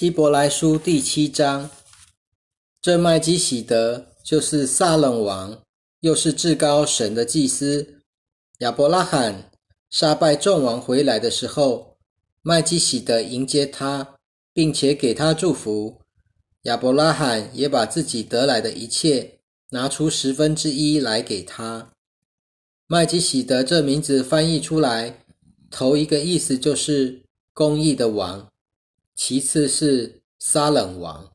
希伯来书第七章，这麦基喜德就是撒冷王，又是至高神的祭司。亚伯拉罕杀败众王回来的时候，麦基喜德迎接他，并且给他祝福。亚伯拉罕也把自己得来的一切拿出十分之一来给他。麦基喜德这名字翻译出来，头一个意思就是公义的王。其次是撒冷王，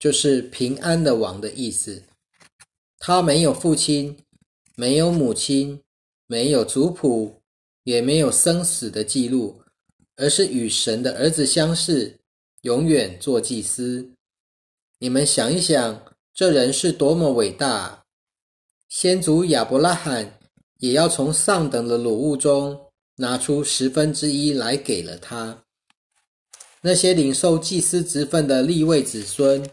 就是平安的王的意思。他没有父亲，没有母亲，没有族谱，也没有生死的记录，而是与神的儿子相似，永远做祭司。你们想一想，这人是多么伟大！先祖亚伯拉罕也要从上等的鲁物中拿出十分之一来给了他。那些领受祭司职分的立位子孙，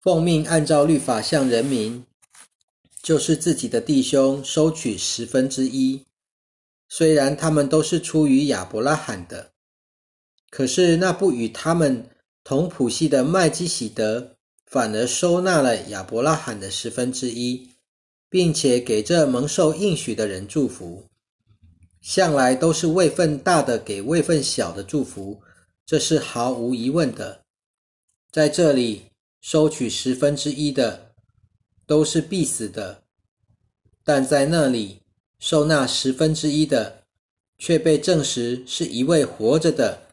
奉命按照律法向人民，就是自己的弟兄收取十分之一。虽然他们都是出于亚伯拉罕的，可是那不与他们同谱系的麦基喜德，反而收纳了亚伯拉罕的十分之一，并且给这蒙受应许的人祝福。向来都是位份大的给位份小的祝福。这是毫无疑问的，在这里收取十分之一的都是必死的，但在那里收纳十分之一的却被证实是一位活着的，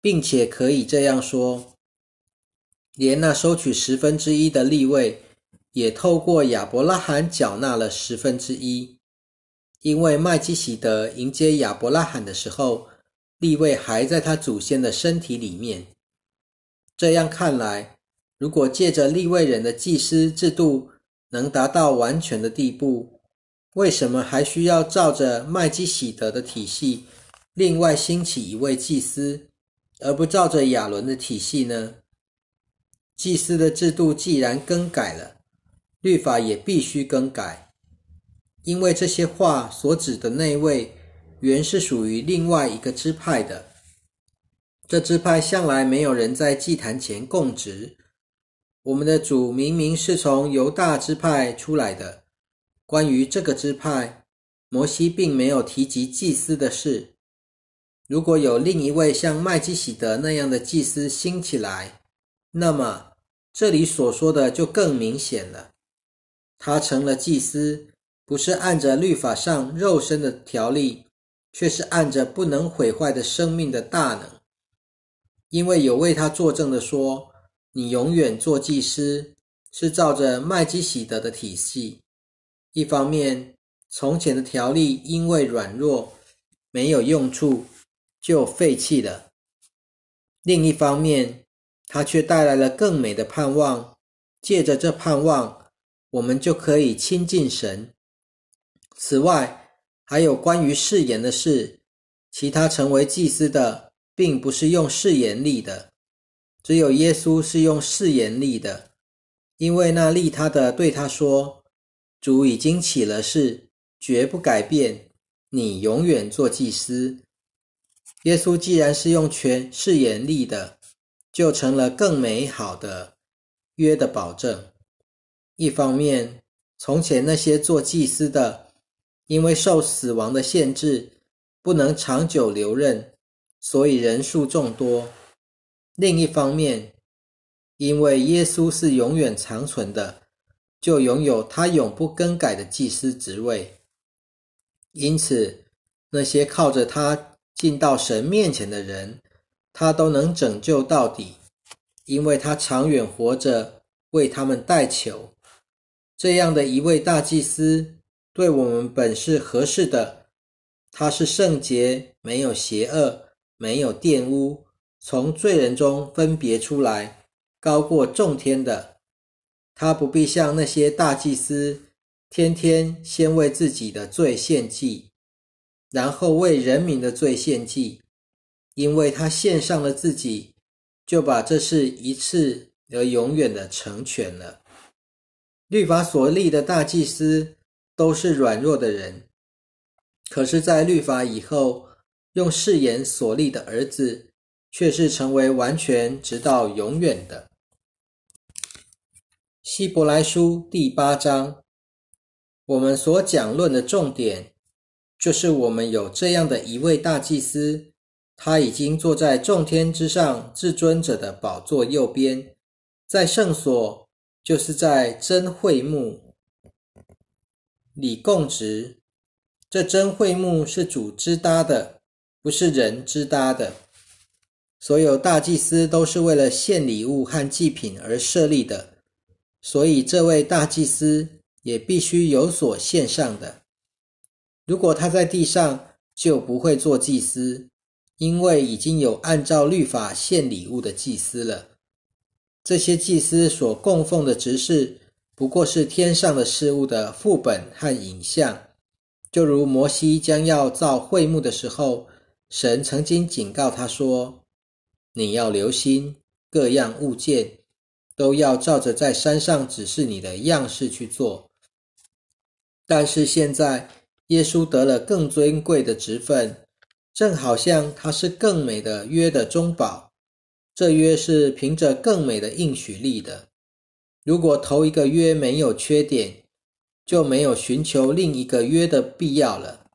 并且可以这样说：连那收取十分之一的立位也透过亚伯拉罕缴纳了十分之一，因为麦基喜德迎接亚伯拉罕的时候。立位还在他祖先的身体里面。这样看来，如果借着立位人的祭司制度能达到完全的地步，为什么还需要照着麦基喜德的体系另外兴起一位祭司，而不照着亚伦的体系呢？祭司的制度既然更改了，律法也必须更改，因为这些话所指的那位。原是属于另外一个支派的，这支派向来没有人在祭坛前供职。我们的主明明是从犹大支派出来的。关于这个支派，摩西并没有提及祭司的事。如果有另一位像麦基喜德那样的祭司兴起来，那么这里所说的就更明显了。他成了祭司，不是按着律法上肉身的条例。却是按着不能毁坏的生命的大能，因为有为他作证的说：“你永远做祭司，是照着麦基喜德的体系。一方面，从前的条例因为软弱没有用处，就废弃了；另一方面，他却带来了更美的盼望。借着这盼望，我们就可以亲近神。此外，还有关于誓言的事，其他成为祭司的，并不是用誓言立的，只有耶稣是用誓言立的，因为那立他的对他说：“主已经起了誓，绝不改变，你永远做祭司。”耶稣既然是用全誓言立的，就成了更美好的约的保证。一方面，从前那些做祭司的。因为受死亡的限制，不能长久留任，所以人数众多。另一方面，因为耶稣是永远长存的，就拥有他永不更改的祭司职位。因此，那些靠着他进到神面前的人，他都能拯救到底，因为他长远活着为他们代求。这样的一位大祭司。对我们本是合适的，他是圣洁，没有邪恶，没有玷污，从罪人中分别出来，高过众天的。他不必像那些大祭司，天天先为自己的罪献祭，然后为人民的罪献祭，因为他献上了自己，就把这事一次而永远的成全了。律法所立的大祭司。都是软弱的人，可是，在律法以后，用誓言所立的儿子，却是成为完全直到永远的。希伯来书第八章，我们所讲论的重点，就是我们有这样的一位大祭司，他已经坐在众天之上至尊者的宝座右边，在圣所，就是在真会幕里供职。这真会幕是主支搭的，不是人支搭的。所有大祭司都是为了献礼物和祭品而设立的。所以，这位大祭司也必须有所献上的。如果他在地上，就不会做祭司，因为已经有按照律法献礼物的祭司了。这些祭司所供奉的执事，不过是天上的事物的副本和影像。就如摩西将要造会幕的时候，神曾经警告他说：“你要留心各样物件。”都要照着在山上指示你的样式去做。但是现在，耶稣得了更尊贵的职分，正好像他是更美的约的中保。这约是凭着更美的应许立的。如果头一个约没有缺点，就没有寻求另一个约的必要了。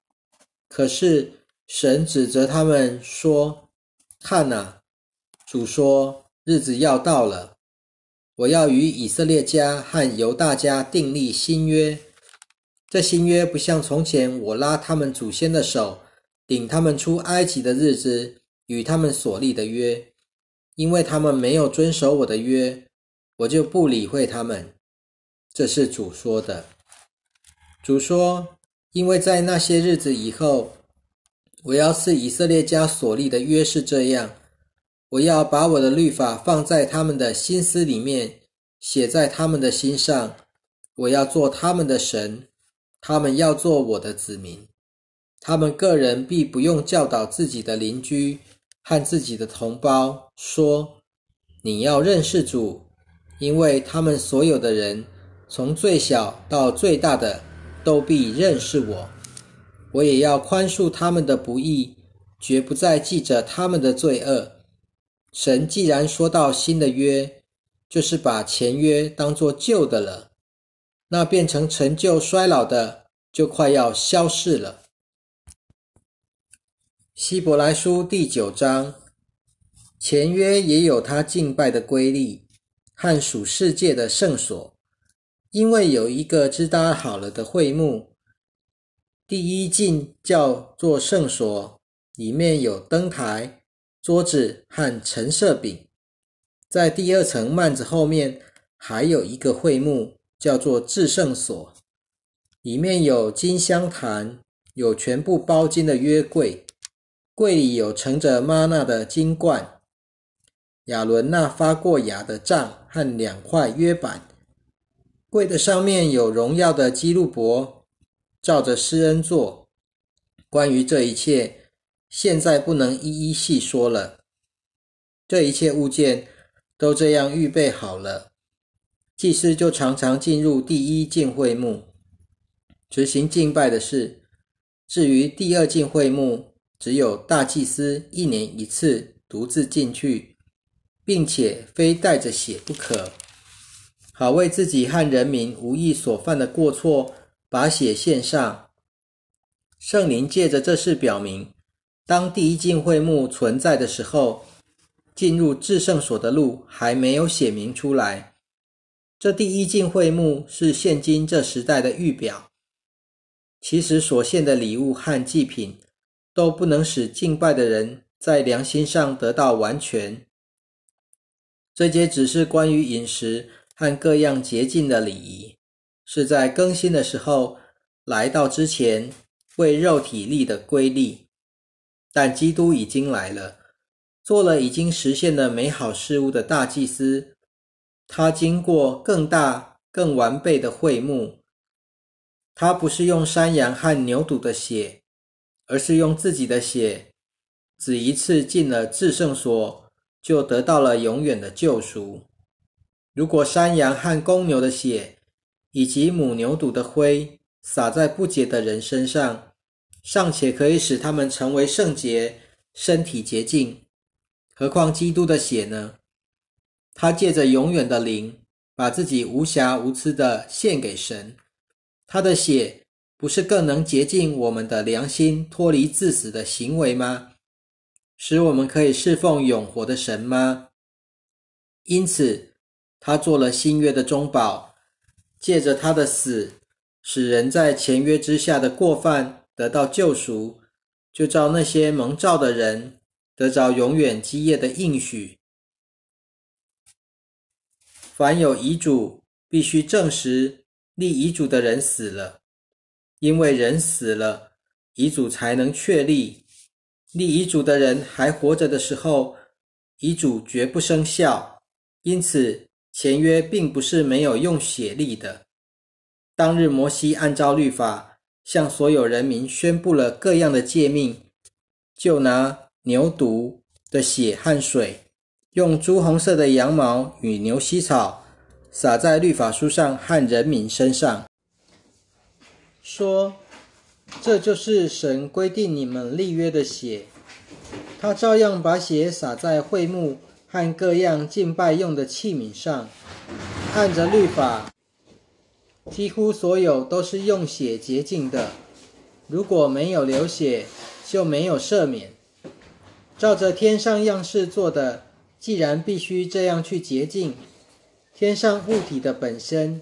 可是神指责他们说：“看哪，主说日子要到了。”我要与以色列家和犹大家订立新约。这新约不像从前我拉他们祖先的手，领他们出埃及的日子与他们所立的约，因为他们没有遵守我的约，我就不理会他们。这是主说的。主说，因为在那些日子以后，我要是以色列家所立的约是这样。我要把我的律法放在他们的心思里面，写在他们的心上。我要做他们的神，他们要做我的子民。他们个人必不用教导自己的邻居和自己的同胞，说：“你要认识主，因为他们所有的人，从最小到最大的，都必认识我。我也要宽恕他们的不义，绝不再记着他们的罪恶。”神既然说到新的约，就是把前约当作旧的了，那变成陈旧衰老的，就快要消逝了。希伯来书第九章，前约也有他敬拜的规律和属世界的圣所，因为有一个支搭好了的会幕，第一进叫做圣所，里面有灯台。桌子和陈设饼，在第二层幔子后面还有一个会幕，叫做至圣所，里面有金香坛，有全部包金的约柜，柜里有盛着玛纳的金罐，亚伦那发过芽的杖和两块约板，柜的上面有荣耀的基路伯，照着施恩座。关于这一切。现在不能一一细说了。这一切物件都这样预备好了，祭司就常常进入第一进会幕，执行敬拜的事。至于第二进会幕，只有大祭司一年一次独自进去，并且非带着血不可，好为自己和人民无意所犯的过错，把血献上。圣灵借着这事表明。当第一进会幕存在的时候，进入至圣所的路还没有写明出来。这第一进会幕是现今这时代的预表。其实所献的礼物和祭品都不能使敬拜的人在良心上得到完全。这些只是关于饮食和各样洁净的礼仪，是在更新的时候来到之前为肉体立的规律。但基督已经来了，做了已经实现了美好事物的大祭司。他经过更大、更完备的会幕。他不是用山羊和牛犊的血，而是用自己的血，只一次进了至圣所，就得到了永远的救赎。如果山羊和公牛的血，以及母牛犊的灰洒在不洁的人身上，尚且可以使他们成为圣洁，身体洁净。何况基督的血呢？他借着永远的灵，把自己无瑕无疵的献给神。他的血不是更能洁净我们的良心，脱离自死的行为吗？使我们可以侍奉永活的神吗？因此，他做了新约的中保，借着他的死，使人在前约之下的过犯得到救赎，就照那些蒙召的人得着永远基业的应许。凡有遗嘱，必须证实立遗嘱的人死了，因为人死了，遗嘱才能确立。立遗嘱的人还活着的时候，遗嘱绝不生效。因此，前约并不是没有用血立的。当日，摩西按照律法向所有人民宣布了各样的诫命，就拿牛犊的血和水。用朱红色的羊毛与牛膝草撒在律法书上和人民身上，说：“这就是神规定你们立约的血。”他照样把血洒在会幕和各样敬拜用的器皿上。按着律法，几乎所有都是用血洁净的。如果没有流血，就没有赦免。照着天上样式做的。既然必须这样去洁净天上物体的本身，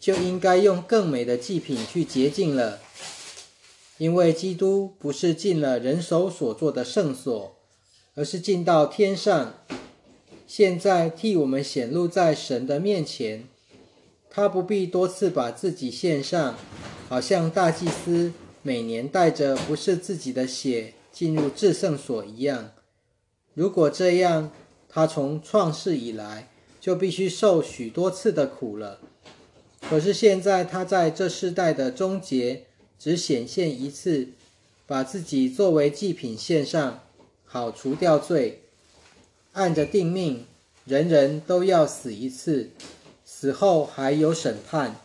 就应该用更美的祭品去洁净了。因为基督不是进了人手所做的圣所，而是进到天上，现在替我们显露在神的面前。他不必多次把自己献上，好像大祭司每年带着不是自己的血进入至圣所一样。如果这样，他从创世以来就必须受许多次的苦了，可是现在他在这世代的终结只显现一次，把自己作为祭品献上，好除掉罪。按着定命，人人都要死一次，死后还有审判。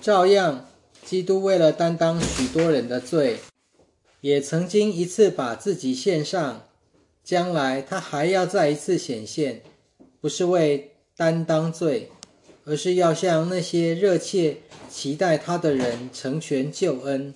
照样，基督为了担当许多人的罪，也曾经一次把自己献上。将来他还要再一次显现，不是为担当罪，而是要向那些热切期待他的人成全救恩。